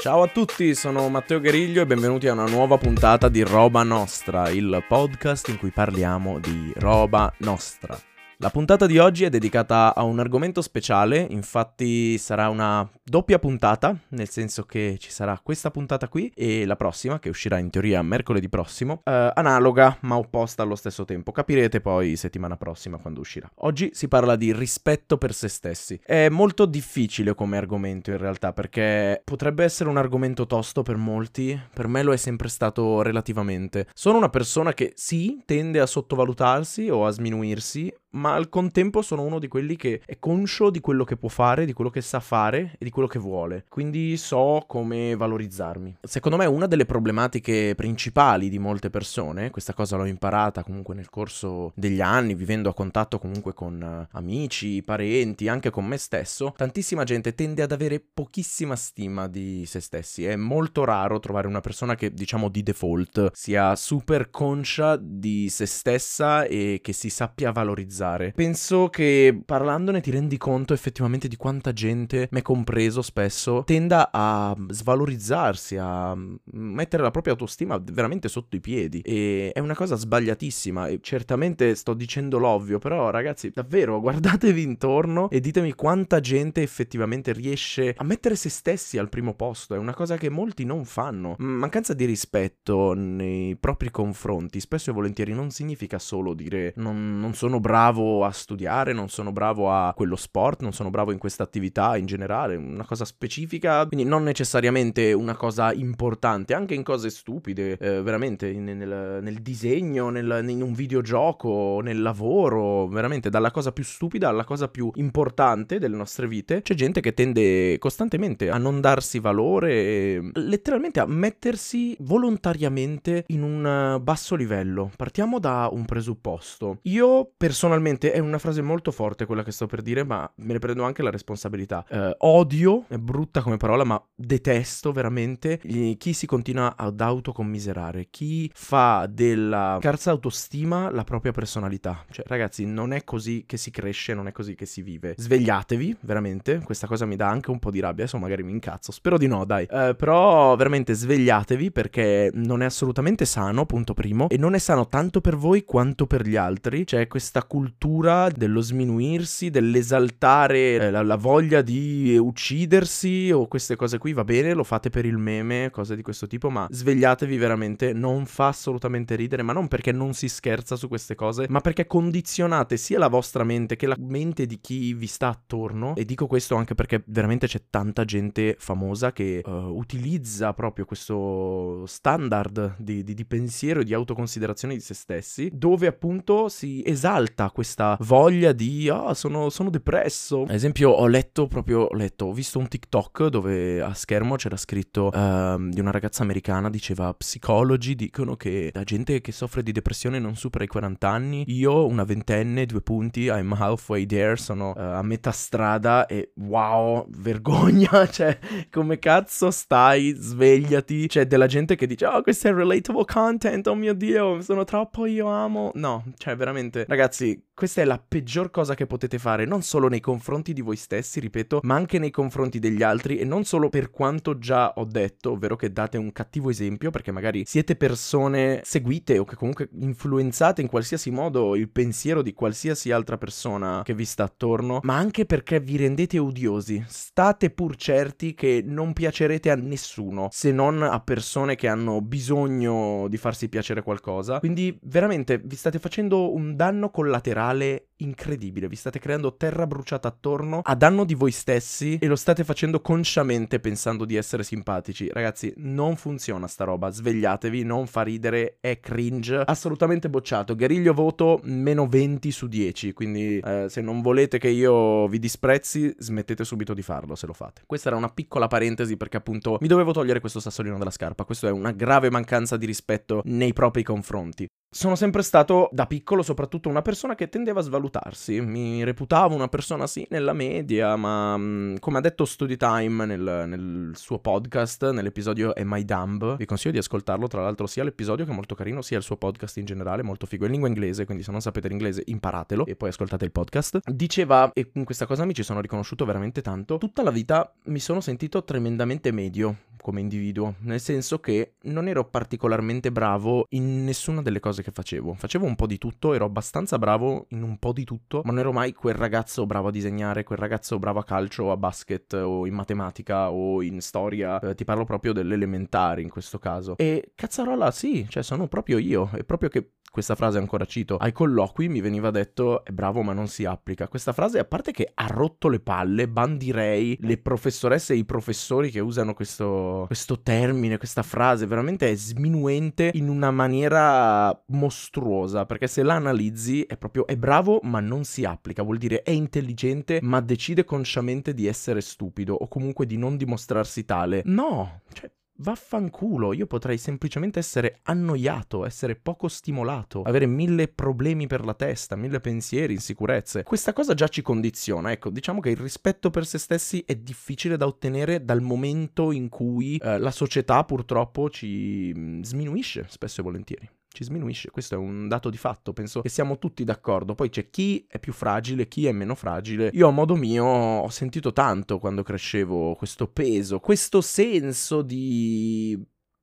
Ciao a tutti, sono Matteo Gariglio e benvenuti a una nuova puntata di Roba Nostra, il podcast in cui parliamo di roba nostra. La puntata di oggi è dedicata a un argomento speciale, infatti sarà una doppia puntata, nel senso che ci sarà questa puntata qui e la prossima, che uscirà in teoria mercoledì prossimo, eh, analoga ma opposta allo stesso tempo. Capirete poi settimana prossima quando uscirà. Oggi si parla di rispetto per se stessi. È molto difficile come argomento in realtà, perché potrebbe essere un argomento tosto per molti, per me lo è sempre stato relativamente. Sono una persona che sì, tende a sottovalutarsi o a sminuirsi, ma al contempo sono uno di quelli che è conscio di quello che può fare, di quello che sa fare e di quello che vuole. Quindi so come valorizzarmi. Secondo me una delle problematiche principali di molte persone, questa cosa l'ho imparata comunque nel corso degli anni, vivendo a contatto comunque con eh, amici, parenti, anche con me stesso, tantissima gente tende ad avere pochissima stima di se stessi. È molto raro trovare una persona che, diciamo, di default sia super conscia di se stessa e che si sappia valorizzare utilizzare. Penso che parlandone ti rendi conto effettivamente di quanta gente, me compreso spesso, tenda a svalorizzarsi, a mettere la propria autostima veramente sotto i piedi. E è una cosa sbagliatissima. E certamente sto dicendo l'ovvio, però ragazzi, davvero guardatevi intorno e ditemi quanta gente effettivamente riesce a mettere se stessi al primo posto. È una cosa che molti non fanno. Mancanza di rispetto nei propri confronti, spesso e volentieri, non significa solo dire non, non sono bravo bravo a studiare, non sono bravo a quello sport, non sono bravo in questa attività in generale, una cosa specifica, quindi non necessariamente una cosa importante, anche in cose stupide, eh, veramente nel, nel, disegno, nel, in un videogioco, nel lavoro, veramente dalla cosa più stupida alla cosa più importante delle nostre vite, c'è gente che tende costantemente a non darsi valore, letteralmente a mettersi volontariamente in un basso livello. Partiamo da un presupposto. Io personalmente personalmente è una frase molto forte quella che sto per dire, ma me ne prendo anche la responsabilità. Eh, odio, è brutta come parola, ma detesto veramente chi si continua ad autocommiserare, chi fa della scarsa autostima la propria personalità. Cioè, ragazzi, non è così che si cresce, non è così che si vive. Svegliatevi, veramente, questa cosa mi dà anche un po' di rabbia, adesso magari mi incazzo, spero di no, dai. Eh, però veramente svegliatevi perché non è assolutamente sano, punto primo, e non è sano tanto per voi quanto per gli altri. C'è questa cultura cultura dello sminuirsi, dell'esaltare eh, la, la, voglia di uccidersi o queste cose qui, va bene, lo fate per il meme, cose di questo tipo, ma svegliatevi veramente, non fa assolutamente ridere, ma non perché non si scherza su queste cose, ma perché condizionate sia la vostra mente che la mente di chi vi sta attorno, e dico questo anche perché veramente c'è tanta gente famosa che uh, utilizza proprio questo standard di, di, di pensiero e di autoconsiderazione di se stessi, dove appunto si esalta questa voglia di ah, sono, sono depresso. Ad esempio, ho letto proprio, ho letto, ho visto un TikTok dove a schermo c'era scritto uh, di una ragazza americana, diceva psicologi dicono che la gente che soffre di depressione non supera i 40 anni. Io, una ventenne, due punti, I'm halfway there, sono uh, a metà strada e wow, vergogna, cioè, come cazzo stai? Svegliati. C'è della gente che dice, oh, questo è relatable content, oh mio Dio, sono troppo io amo. No, cioè, veramente, ragazzi, questa è la peggior cosa che potete fare, non solo nei confronti di voi stessi, ripeto, ma anche nei confronti degli altri e non solo per quanto già ho detto, ovvero che date un cattivo esempio, perché magari siete persone seguite o che comunque influenzate in qualsiasi modo il pensiero di qualsiasi altra persona che vi sta attorno, ma anche perché vi rendete odiosi. State pur certi che non piacerete a nessuno, se non a persone che hanno bisogno di farsi piacere qualcosa. Quindi veramente vi state facendo un danno collaterale collaterale incredibile. Vi state creando terra bruciata attorno a danno di voi stessi e lo state facendo consciamente pensando di essere simpatici. Ragazzi, non funziona sta roba. Svegliatevi, non fa ridere, è cringe. Assolutamente bocciato. Gueriglio voto meno 20 su 10. Quindi eh, se non volete che io vi disprezzi, smettete subito di farlo se lo fate. Questa era una piccola parentesi perché appunto mi dovevo togliere questo sassolino dalla scarpa. Questo è una grave mancanza di rispetto nei propri confronti. Sono sempre stato da piccolo soprattutto una persona che tendeva a svalutarsi, mi reputavo una persona sì nella media, ma mm, come ha detto Studytime nel, nel suo podcast, nell'episodio Am I Dumb, vi consiglio di ascoltarlo, tra l'altro sia l'episodio che è molto carino, sia il suo podcast in generale, molto figo, è in lingua inglese, quindi se non sapete l'inglese imparatelo e poi ascoltate il podcast. Diceva, e in questa cosa mi ci sono riconosciuto veramente tanto, tutta la vita mi sono sentito tremendamente medio come individuo, nel senso che non ero particolarmente bravo in nessuna delle cose che facevo. Facevo un po' di tutto, ero abbastanza bravo in un po' di tutto, ma non ero mai quel ragazzo bravo a disegnare, quel ragazzo bravo a calcio, a basket o in matematica o in storia. Eh, ti parlo proprio dell'elementare in questo caso. E cazzarola, sì, cioè sono proprio io. È proprio che questa frase ancora cito, ai colloqui mi veniva detto è bravo ma non si applica. Questa frase a parte che ha rotto le palle, bandirei le professoresse e i professori che usano questo, questo termine, questa frase, veramente è sminuente in una maniera mostruosa, perché se la analizzi è proprio è bravo ma non si applica, vuol dire è intelligente ma decide consciamente di essere stupido o comunque di non dimostrarsi tale. No, cioè Vaffanculo, io potrei semplicemente essere annoiato, essere poco stimolato, avere mille problemi per la testa, mille pensieri, insicurezze. Questa cosa già ci condiziona, ecco, diciamo che il rispetto per se stessi è difficile da ottenere dal momento in cui eh, la società purtroppo ci mm, sminuisce, spesso e volentieri ci sminuisce. Questo è un dato di fatto, penso che siamo tutti d'accordo. Poi c'è chi è più fragile, chi è meno fragile. Io a modo mio ho sentito tanto quando crescevo questo peso, questo senso di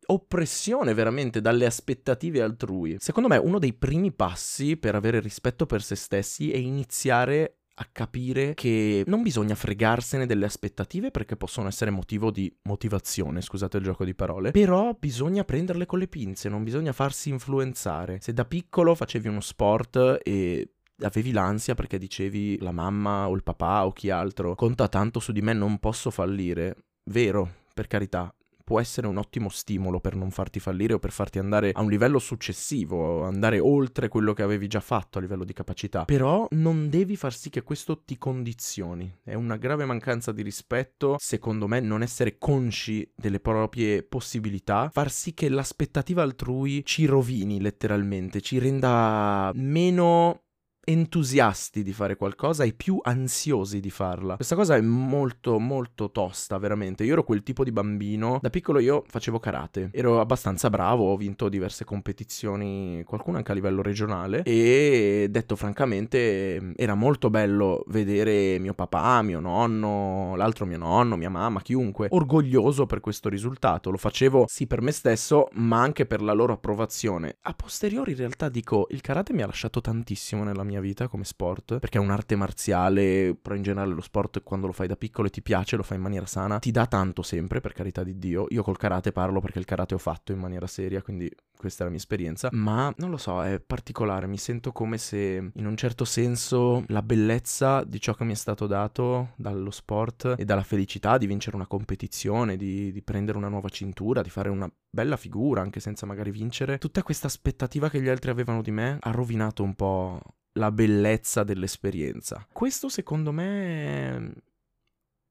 oppressione veramente dalle aspettative altrui. Secondo me uno dei primi passi per avere rispetto per se stessi è iniziare a capire che non bisogna fregarsene delle aspettative perché possono essere motivo di motivazione, scusate il gioco di parole, però bisogna prenderle con le pinze, non bisogna farsi influenzare. Se da piccolo facevi uno sport e avevi l'ansia perché dicevi la mamma o il papà o chi altro conta tanto su di me, non posso fallire. Vero, per carità, può essere un ottimo stimolo per non farti fallire o per farti andare a un livello successivo, andare oltre quello che avevi già fatto a livello di capacità. Però non devi far sì che questo ti condizioni. È una grave mancanza di rispetto, secondo me, non essere consci delle proprie possibilità, far sì che l'aspettativa altrui ci rovini letteralmente, ci renda meno entusiasti di fare qualcosa e più ansiosi di farla. Questa cosa è molto molto tosta, veramente. Io ero quel tipo di bambino. Da piccolo io facevo karate. Ero abbastanza bravo, ho vinto diverse competizioni, qualcuna anche a livello regionale e detto francamente era molto bello vedere mio papà, mio nonno, l'altro mio nonno, mia mamma, chiunque orgoglioso per questo risultato. Lo facevo sì per me stesso, ma anche per la loro approvazione. A posteriori in realtà dico, il karate mi ha lasciato tantissimo nella mia mia vita come sport, perché è un'arte marziale, però in generale lo sport quando lo fai da piccolo e ti piace, lo fai in maniera sana, ti dà tanto sempre, per carità di Dio. Io col karate parlo perché il karate ho fatto in maniera seria, quindi questa è la mia esperienza, ma non lo so, è particolare, mi sento come se in un certo senso la bellezza di ciò che mi è stato dato dallo sport e dalla felicità di vincere una competizione, di, di prendere una nuova cintura, di fare una bella figura anche senza magari vincere, tutta questa aspettativa che gli altri avevano di me ha rovinato un po' la bellezza dell'esperienza. Questo secondo me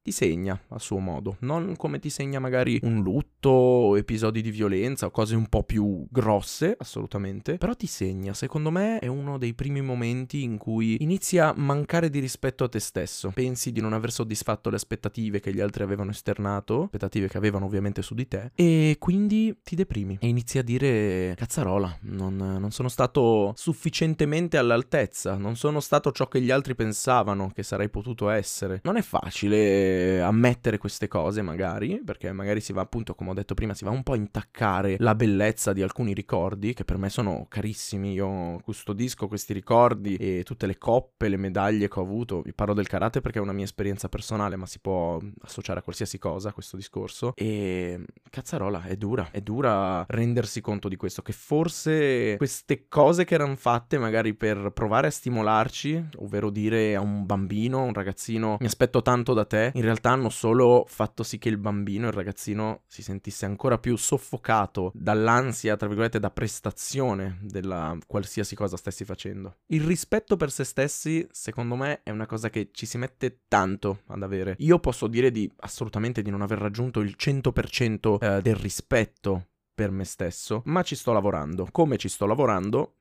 ti segna a suo modo, non come ti segna magari un lutto o episodi di violenza o cose un po' più grosse, assolutamente, però ti segna, secondo me è uno dei primi momenti in cui inizi a mancare di rispetto a te stesso, pensi di non aver soddisfatto le aspettative che gli altri avevano esternato, aspettative che avevano ovviamente su di te, e quindi ti deprimi e inizi a dire cazzarola, non, non sono stato sufficientemente all'altezza, non sono stato ciò che gli altri pensavano che sarei potuto essere. Non è facile ammettere queste cose magari, perché magari si va appunto, come ho detto prima, si va un po' a intaccare la bellezza di alcuni ricordi che per me sono carissimi. Io custodisco questi ricordi e tutte le coppe, le medaglie che ho avuto. Vi parlo del karate perché è una mia esperienza personale, ma si può associare a qualsiasi cosa questo discorso. E cazzarola, è dura, è dura rendersi conto di questo, che forse queste cose che erano fatte magari per provare a stimolarci, ovvero dire a un bambino, un ragazzino, mi aspetto tanto da te, in realtà hanno solo fatto sì che il bambino, il ragazzino, si sentisse ancora più soffocato dall'ansia, tra virgolette, da prestazione della qualsiasi cosa stessi facendo. Il rispetto per se stessi, secondo me, è una cosa che ci si mette tanto ad avere. Io posso dire di assolutamente di non aver raggiunto il 100% eh, del rispetto per me stesso, ma ci sto lavorando. Come ci sto lavorando?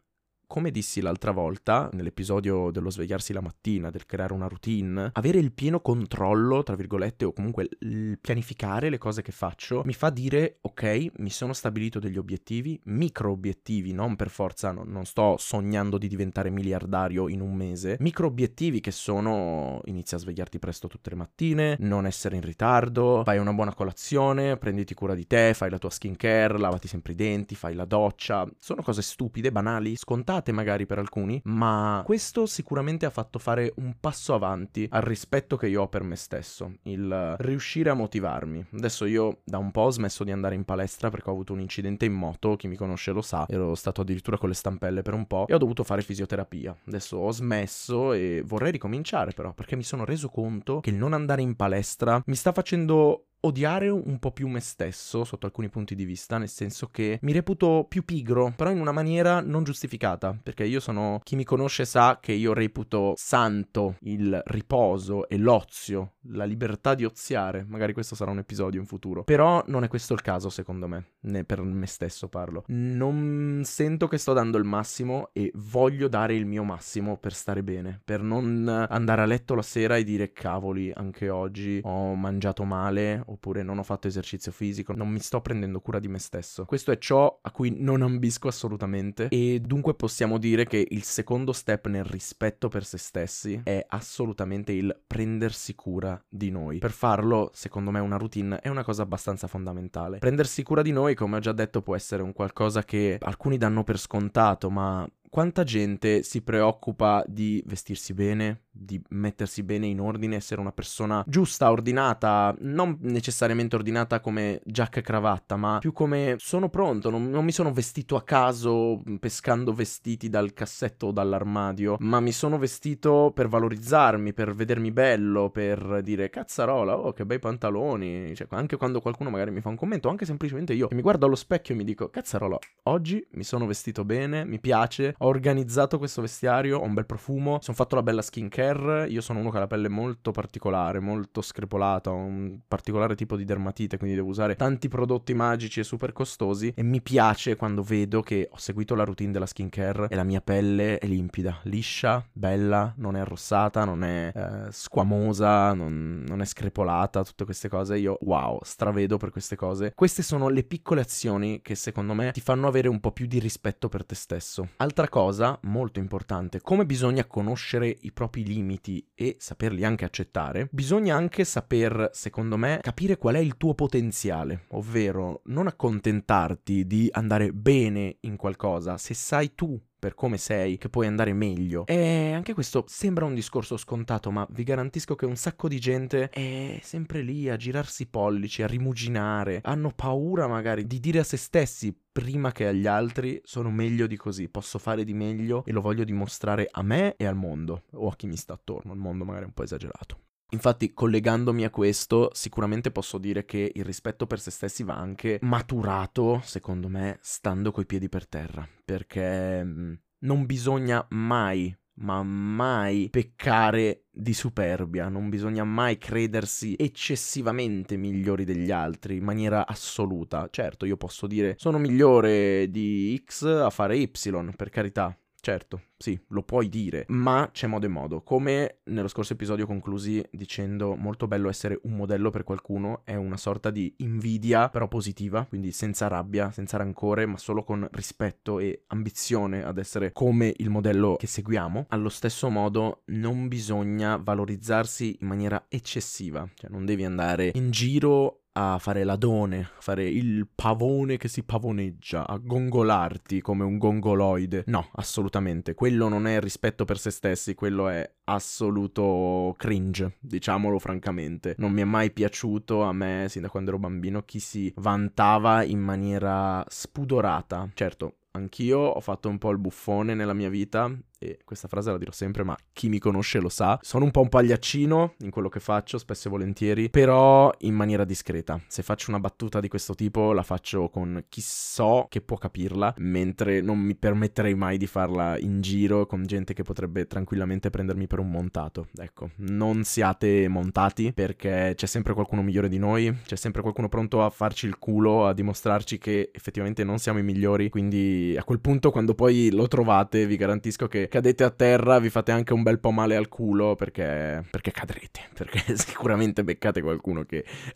Come dissi l'altra volta, nell'episodio dello svegliarsi la mattina, del creare una routine, avere il pieno controllo, tra virgolette, o comunque pianificare le cose che faccio, mi fa dire, ok, mi sono stabilito degli obiettivi, micro obiettivi, non per forza, no, non sto sognando di diventare miliardario in un mese, micro obiettivi che sono, inizia a svegliarti presto tutte le mattine, non essere in ritardo, fai una buona colazione, prenditi cura di te, fai la tua skincare, lavati sempre i denti, fai la doccia, sono cose stupide, banali, scontate magari per alcuni, ma questo sicuramente ha fatto fare un passo avanti al rispetto che io ho per me stesso, il riuscire a motivarmi. Adesso io da un po' ho smesso di andare in palestra perché ho avuto un incidente in moto, chi mi conosce lo sa, ero stato addirittura con le stampelle per un po' e ho dovuto fare fisioterapia. Adesso ho smesso e vorrei ricominciare però perché mi sono reso conto che il non andare in palestra mi sta facendo odiare un po' più me stesso sotto alcuni punti di vista, nel senso che mi reputo più pigro, però in una maniera non giustificata, perché io sono chi mi conosce sa che io reputo santo il riposo e l'ozio, la libertà di oziare, magari questo sarà un episodio in futuro. Però non è questo il caso secondo me, né per me stesso parlo. Non sento che sto dando il massimo e voglio dare il mio massimo per stare bene, per non andare a letto la sera e dire cavoli, anche oggi ho mangiato male oppure non ho fatto esercizio fisico, non mi sto prendendo cura di me stesso. Questo è ciò a cui non ambisco assolutamente e dunque possiamo dire che il secondo step nel rispetto per se stessi è assolutamente il prendersi cura di noi. Per farlo, secondo me, una routine è una cosa abbastanza fondamentale. Prendersi cura di noi, come ho già detto, può essere un qualcosa che alcuni danno per scontato, ma quanta gente si preoccupa di vestirsi bene, di mettersi bene in ordine, essere una persona giusta, ordinata, non necessariamente ordinata come giacca e cravatta, ma più come sono pronto, non, non mi sono vestito a caso pescando vestiti dal cassetto o dall'armadio, ma mi sono vestito per valorizzarmi, per vedermi bello, per dire cazzarola, oh che bei pantaloni, cioè anche quando qualcuno magari mi fa un commento, anche semplicemente io mi guardo allo specchio e mi dico cazzarola, oggi mi sono vestito bene, mi piace, ho organizzato questo vestiario, ho un bel profumo, sono fatto la bella skincare, io sono uno che ha la pelle molto particolare, molto screpolata, ho un particolare tipo di dermatite, quindi devo usare tanti prodotti magici e super costosi e mi piace quando vedo che ho seguito la routine della skincare e la mia pelle è limpida, liscia, bella, non è arrossata, non è eh, squamosa, non, non è screpolata, tutte queste cose, io wow, stravedo per queste cose. Queste sono le piccole azioni che secondo me ti fanno avere un po' più di rispetto per te stesso. Altra cosa molto importante, come bisogna conoscere i propri limiti e saperli anche accettare, bisogna anche saper, secondo me, capire qual è il tuo potenziale, ovvero non accontentarti di andare bene in qualcosa. Se sai tu per come sei che puoi andare meglio. E anche questo sembra un discorso scontato, ma vi garantisco che un sacco di gente è sempre lì a girarsi i pollici, a rimuginare, hanno paura magari di dire a se stessi prima che agli altri sono meglio di così, posso fare di meglio e lo voglio dimostrare a me e al mondo o a chi mi sta attorno, il mondo magari è un po' esagerato. Infatti, collegandomi a questo, sicuramente posso dire che il rispetto per se stessi va anche maturato, secondo me, stando coi piedi per terra, perché mm, non bisogna mai ma mai peccare di superbia, non bisogna mai credersi eccessivamente migliori degli altri in maniera assoluta. Certo, io posso dire sono migliore di X a fare Y, per carità, Certo, sì, lo puoi dire, ma c'è modo e modo. Come nello scorso episodio conclusi dicendo molto bello essere un modello per qualcuno, è una sorta di invidia però positiva, quindi senza rabbia, senza rancore, ma solo con rispetto e ambizione ad essere come il modello che seguiamo. Allo stesso modo non bisogna valorizzarsi in maniera eccessiva, cioè non devi andare in giro a fare l'adone, a fare il pavone che si pavoneggia, a gongolarti come un gongoloide. No, assolutamente. Quello non è rispetto per se stessi, quello è assoluto cringe, diciamolo francamente. Non mi è mai piaciuto a me, sin da quando ero bambino, chi si vantava in maniera spudorata. Certo, anch'io ho fatto un po' il buffone nella mia vita e questa frase la dirò sempre, ma chi mi conosce lo sa. Sono un po' un pagliaccino in quello che faccio, spesso e volentieri, però in maniera discreta. Se faccio una battuta di questo tipo, la faccio con chi so che può capirla, mentre non mi permetterei mai di farla in giro con gente che potrebbe tranquillamente prendermi per un montato. Ecco, non siate montati perché c'è sempre qualcuno migliore di noi, c'è sempre qualcuno pronto a farci il culo, a dimostrarci che effettivamente non siamo i migliori, quindi a quel punto quando poi lo trovate vi garantisco che cadete a terra, vi fate anche un bel po' male al culo perché, perché cadrete, perché sicuramente beccate qualcuno che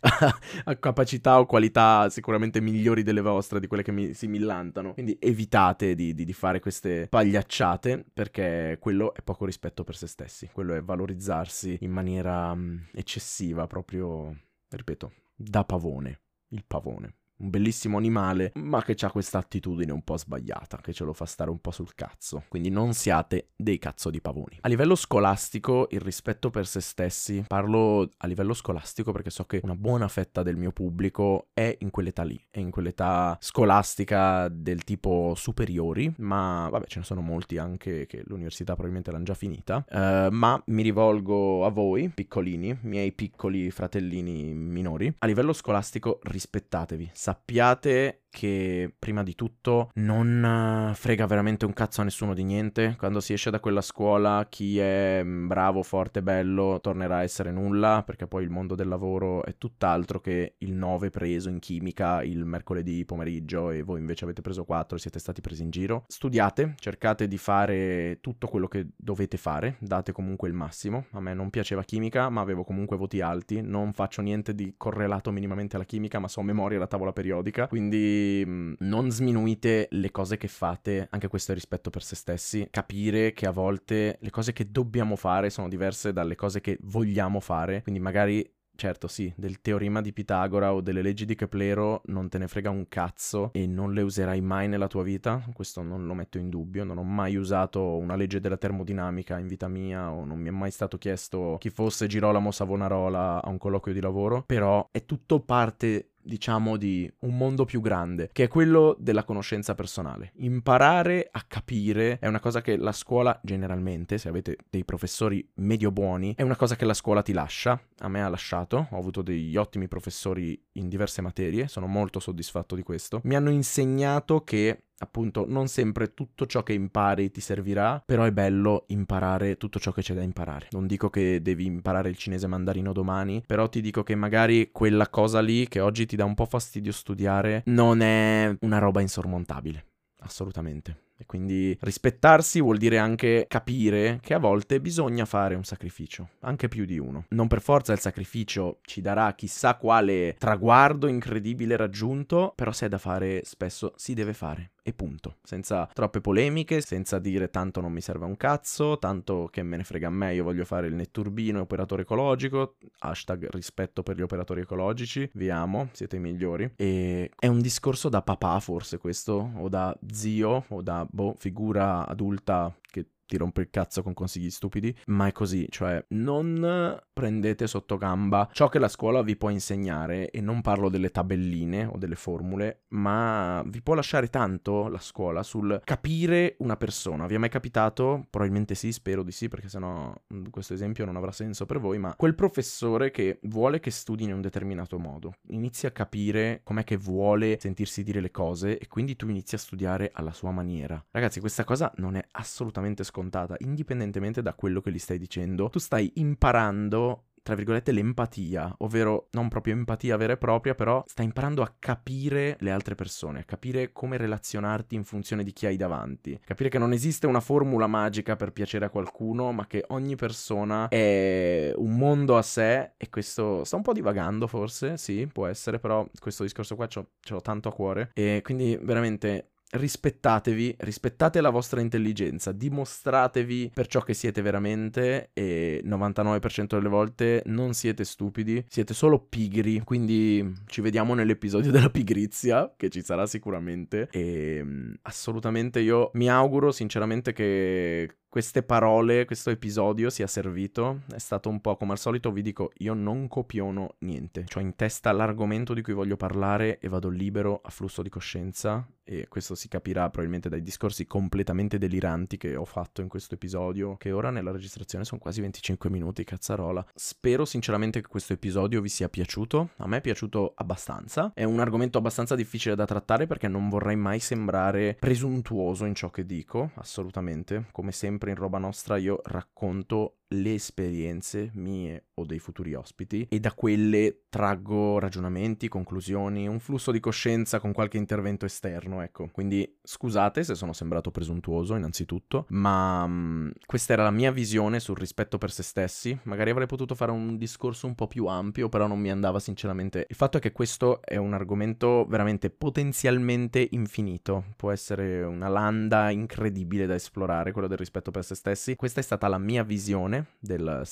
ha capacità o qualità sicuramente migliori delle vostre, di quelle che mi, si millantano. Quindi evitate di, di, di fare queste pagliacciate perché quello è poco rispetto per se stessi, quello è valorizzarsi in maniera um, eccessiva, proprio, ripeto, da pavone, il pavone un bellissimo animale, ma che ha questa attitudine un po' sbagliata, che ce lo fa stare un po' sul cazzo. Quindi non siate dei cazzo di pavoni. A livello scolastico, il rispetto per se stessi, parlo a livello scolastico perché so che una buona fetta del mio pubblico è in quell'età lì, è in quell'età scolastica del tipo superiori, ma vabbè ce ne sono molti anche che l'università probabilmente l'hanno già finita, uh, ma mi rivolgo a voi, piccolini, miei piccoli fratellini minori, a livello scolastico rispettatevi, sappiate che prima di tutto non frega veramente un cazzo a nessuno di niente. Quando si esce da quella scuola, chi è mm, bravo, forte, bello tornerà a essere nulla, perché poi il mondo del lavoro è tutt'altro che il 9 preso in chimica il mercoledì pomeriggio e voi invece avete preso 4 e siete stati presi in giro. Studiate, cercate di fare tutto quello che dovete fare, date comunque il massimo. A me non piaceva chimica, ma avevo comunque voti alti, non faccio niente di correlato minimamente alla chimica, ma so memoria la tavola periodica, quindi Non sminuite le cose che fate, anche questo è rispetto per se stessi, capire che a volte le cose che dobbiamo fare sono diverse dalle cose che vogliamo fare, quindi magari certo sì, del teorema di Pitagora o delle leggi di Keplero non te ne frega un cazzo e non le userai mai nella tua vita, questo non lo metto in dubbio, non ho mai usato una legge della termodinamica in vita mia o non mi è mai stato chiesto chi fosse Girolamo Savonarola a un colloquio di lavoro, però è tutto parte diciamo, di un mondo più grande, che è quello della conoscenza personale. Imparare a capire è una cosa che la scuola generalmente, se avete dei professori medio buoni, è una cosa che la scuola ti lascia. A me ha lasciato, ho avuto degli ottimi professori in diverse materie, sono molto soddisfatto di questo. Mi hanno insegnato che appunto non sempre tutto ciò che impari ti servirà, però è bello imparare tutto ciò che c'è da imparare. Non dico che devi imparare il cinese mandarino domani, però ti dico che magari quella cosa lì che oggi ti dà un po' fastidio studiare non è una roba insormontabile. Assolutamente. E quindi rispettarsi vuol dire anche capire che a volte bisogna fare un sacrificio, anche più di uno. Non per forza il sacrificio ci darà chissà quale traguardo incredibile raggiunto, però se è da fare spesso si deve fare e punto, senza troppe polemiche, senza dire tanto non mi serve un cazzo, tanto che me ne frega a me, io voglio fare il netturbino operatore ecologico, hashtag rispetto per gli operatori ecologici, vi amo, siete i migliori. E è un discorso da papà forse questo, o da zio, o da boh, figura adulta che ti rompe il cazzo con consigli stupidi, ma è così, cioè non prendete sotto gamba ciò che la scuola vi può insegnare e non parlo delle tabelline o delle formule, ma vi può lasciare tanto la scuola sul capire una persona. Vi è mai capitato? Probabilmente sì, spero di sì, perché sennò mm, questo esempio non avrà senso per voi, ma quel professore che vuole che studi in un determinato modo, inizia a capire com'è che vuole sentirsi dire le cose e quindi tu inizi a studiare alla sua maniera. Ragazzi, questa cosa non è assolutamente scontata scontata, indipendentemente da quello che gli stai dicendo, tu stai imparando tra virgolette, l'empatia, ovvero non proprio empatia vera e propria, però stai imparando a capire le altre persone, a capire come relazionarti in funzione di chi hai davanti, capire che non esiste una formula magica per piacere a qualcuno, ma che ogni persona è un mondo a sé e questo sta un po' divagando forse, sì, può essere, però questo discorso qua ce l'ho tanto a cuore. E quindi veramente rispettatevi, rispettate la vostra intelligenza, dimostratevi per ciò che siete veramente e 99% delle volte non siete stupidi, siete solo pigri, quindi ci vediamo nell'episodio della pigrizia che ci sarà sicuramente e mm, assolutamente io mi auguro sinceramente che queste parole, questo episodio sia servito. È stato un po' come al solito, vi dico, io non copiono niente. Ho in testa l'argomento di cui voglio parlare e vado libero a flusso di coscienza e questo si capirà probabilmente dai discorsi completamente deliranti che ho fatto in questo episodio, che ora nella registrazione sono quasi 25 minuti, cazzarola. Spero sinceramente che questo episodio vi sia piaciuto, a me è piaciuto abbastanza, è un argomento abbastanza difficile da trattare perché non vorrei mai sembrare presuntuoso in ciò che dico, assolutamente, come sempre in roba nostra io racconto le esperienze mie o dei futuri ospiti e da quelle traggo ragionamenti, conclusioni, un flusso di coscienza con qualche intervento esterno, ecco. Quindi scusate se sono sembrato presuntuoso innanzitutto, ma mh, mm, questa era la mia visione sul rispetto per se stessi. Magari avrei potuto fare un discorso un po' più ampio, però non mi andava sinceramente. Il fatto è che questo è un argomento veramente potenzialmente infinito, può essere una landa incredibile da esplorare, quello del rispetto per se stessi. Questa è stata la mia visione del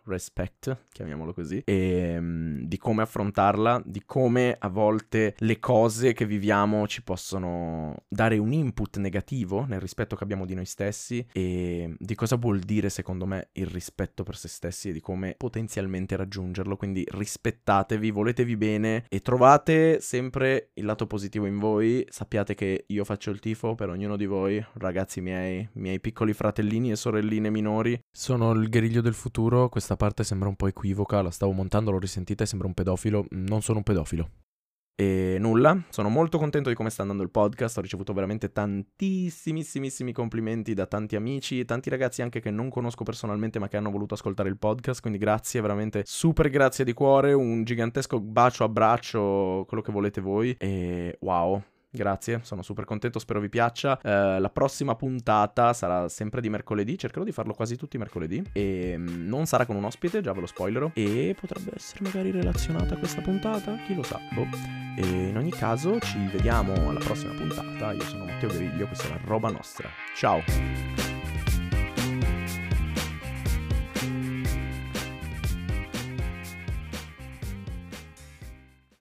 self-respect, chiamiamolo così, e um, di come affrontarla, di come a volte le cose che viviamo ci possono dare un input negativo nel rispetto che abbiamo di noi stessi e di cosa vuol dire secondo me il rispetto per se stessi e di come potenzialmente raggiungerlo. Quindi rispettatevi, voletevi bene e trovate sempre il lato positivo in voi. Sappiate che io faccio il tifo per ognuno di voi, ragazzi miei, miei piccoli fratellini e sorelline minori. Sono il guerriglio del futuro, questa parte sembra un po' equivoca, la stavo montando, l'ho risentita e sembra un pedofilo, non sono un pedofilo. E nulla, sono molto contento di come sta andando il podcast, ho ricevuto veramente tantissimissimi complimenti da tanti amici, tanti ragazzi anche che non conosco personalmente ma che hanno voluto ascoltare il podcast, quindi grazie, veramente super grazie di cuore, un gigantesco bacio, abbraccio, quello che volete voi. E wow, Grazie, sono super contento, spero vi piaccia. Uh, la prossima puntata sarà sempre di mercoledì, cercherò di farlo quasi tutti i mercoledì e um, non sarà con un ospite, già ve lo spoilerò, e potrebbe essere magari relazionata a questa puntata, chi lo sa, boh. E in ogni caso ci vediamo alla prossima puntata, io sono Matteo Griglio, questa è la roba nostra. Ciao!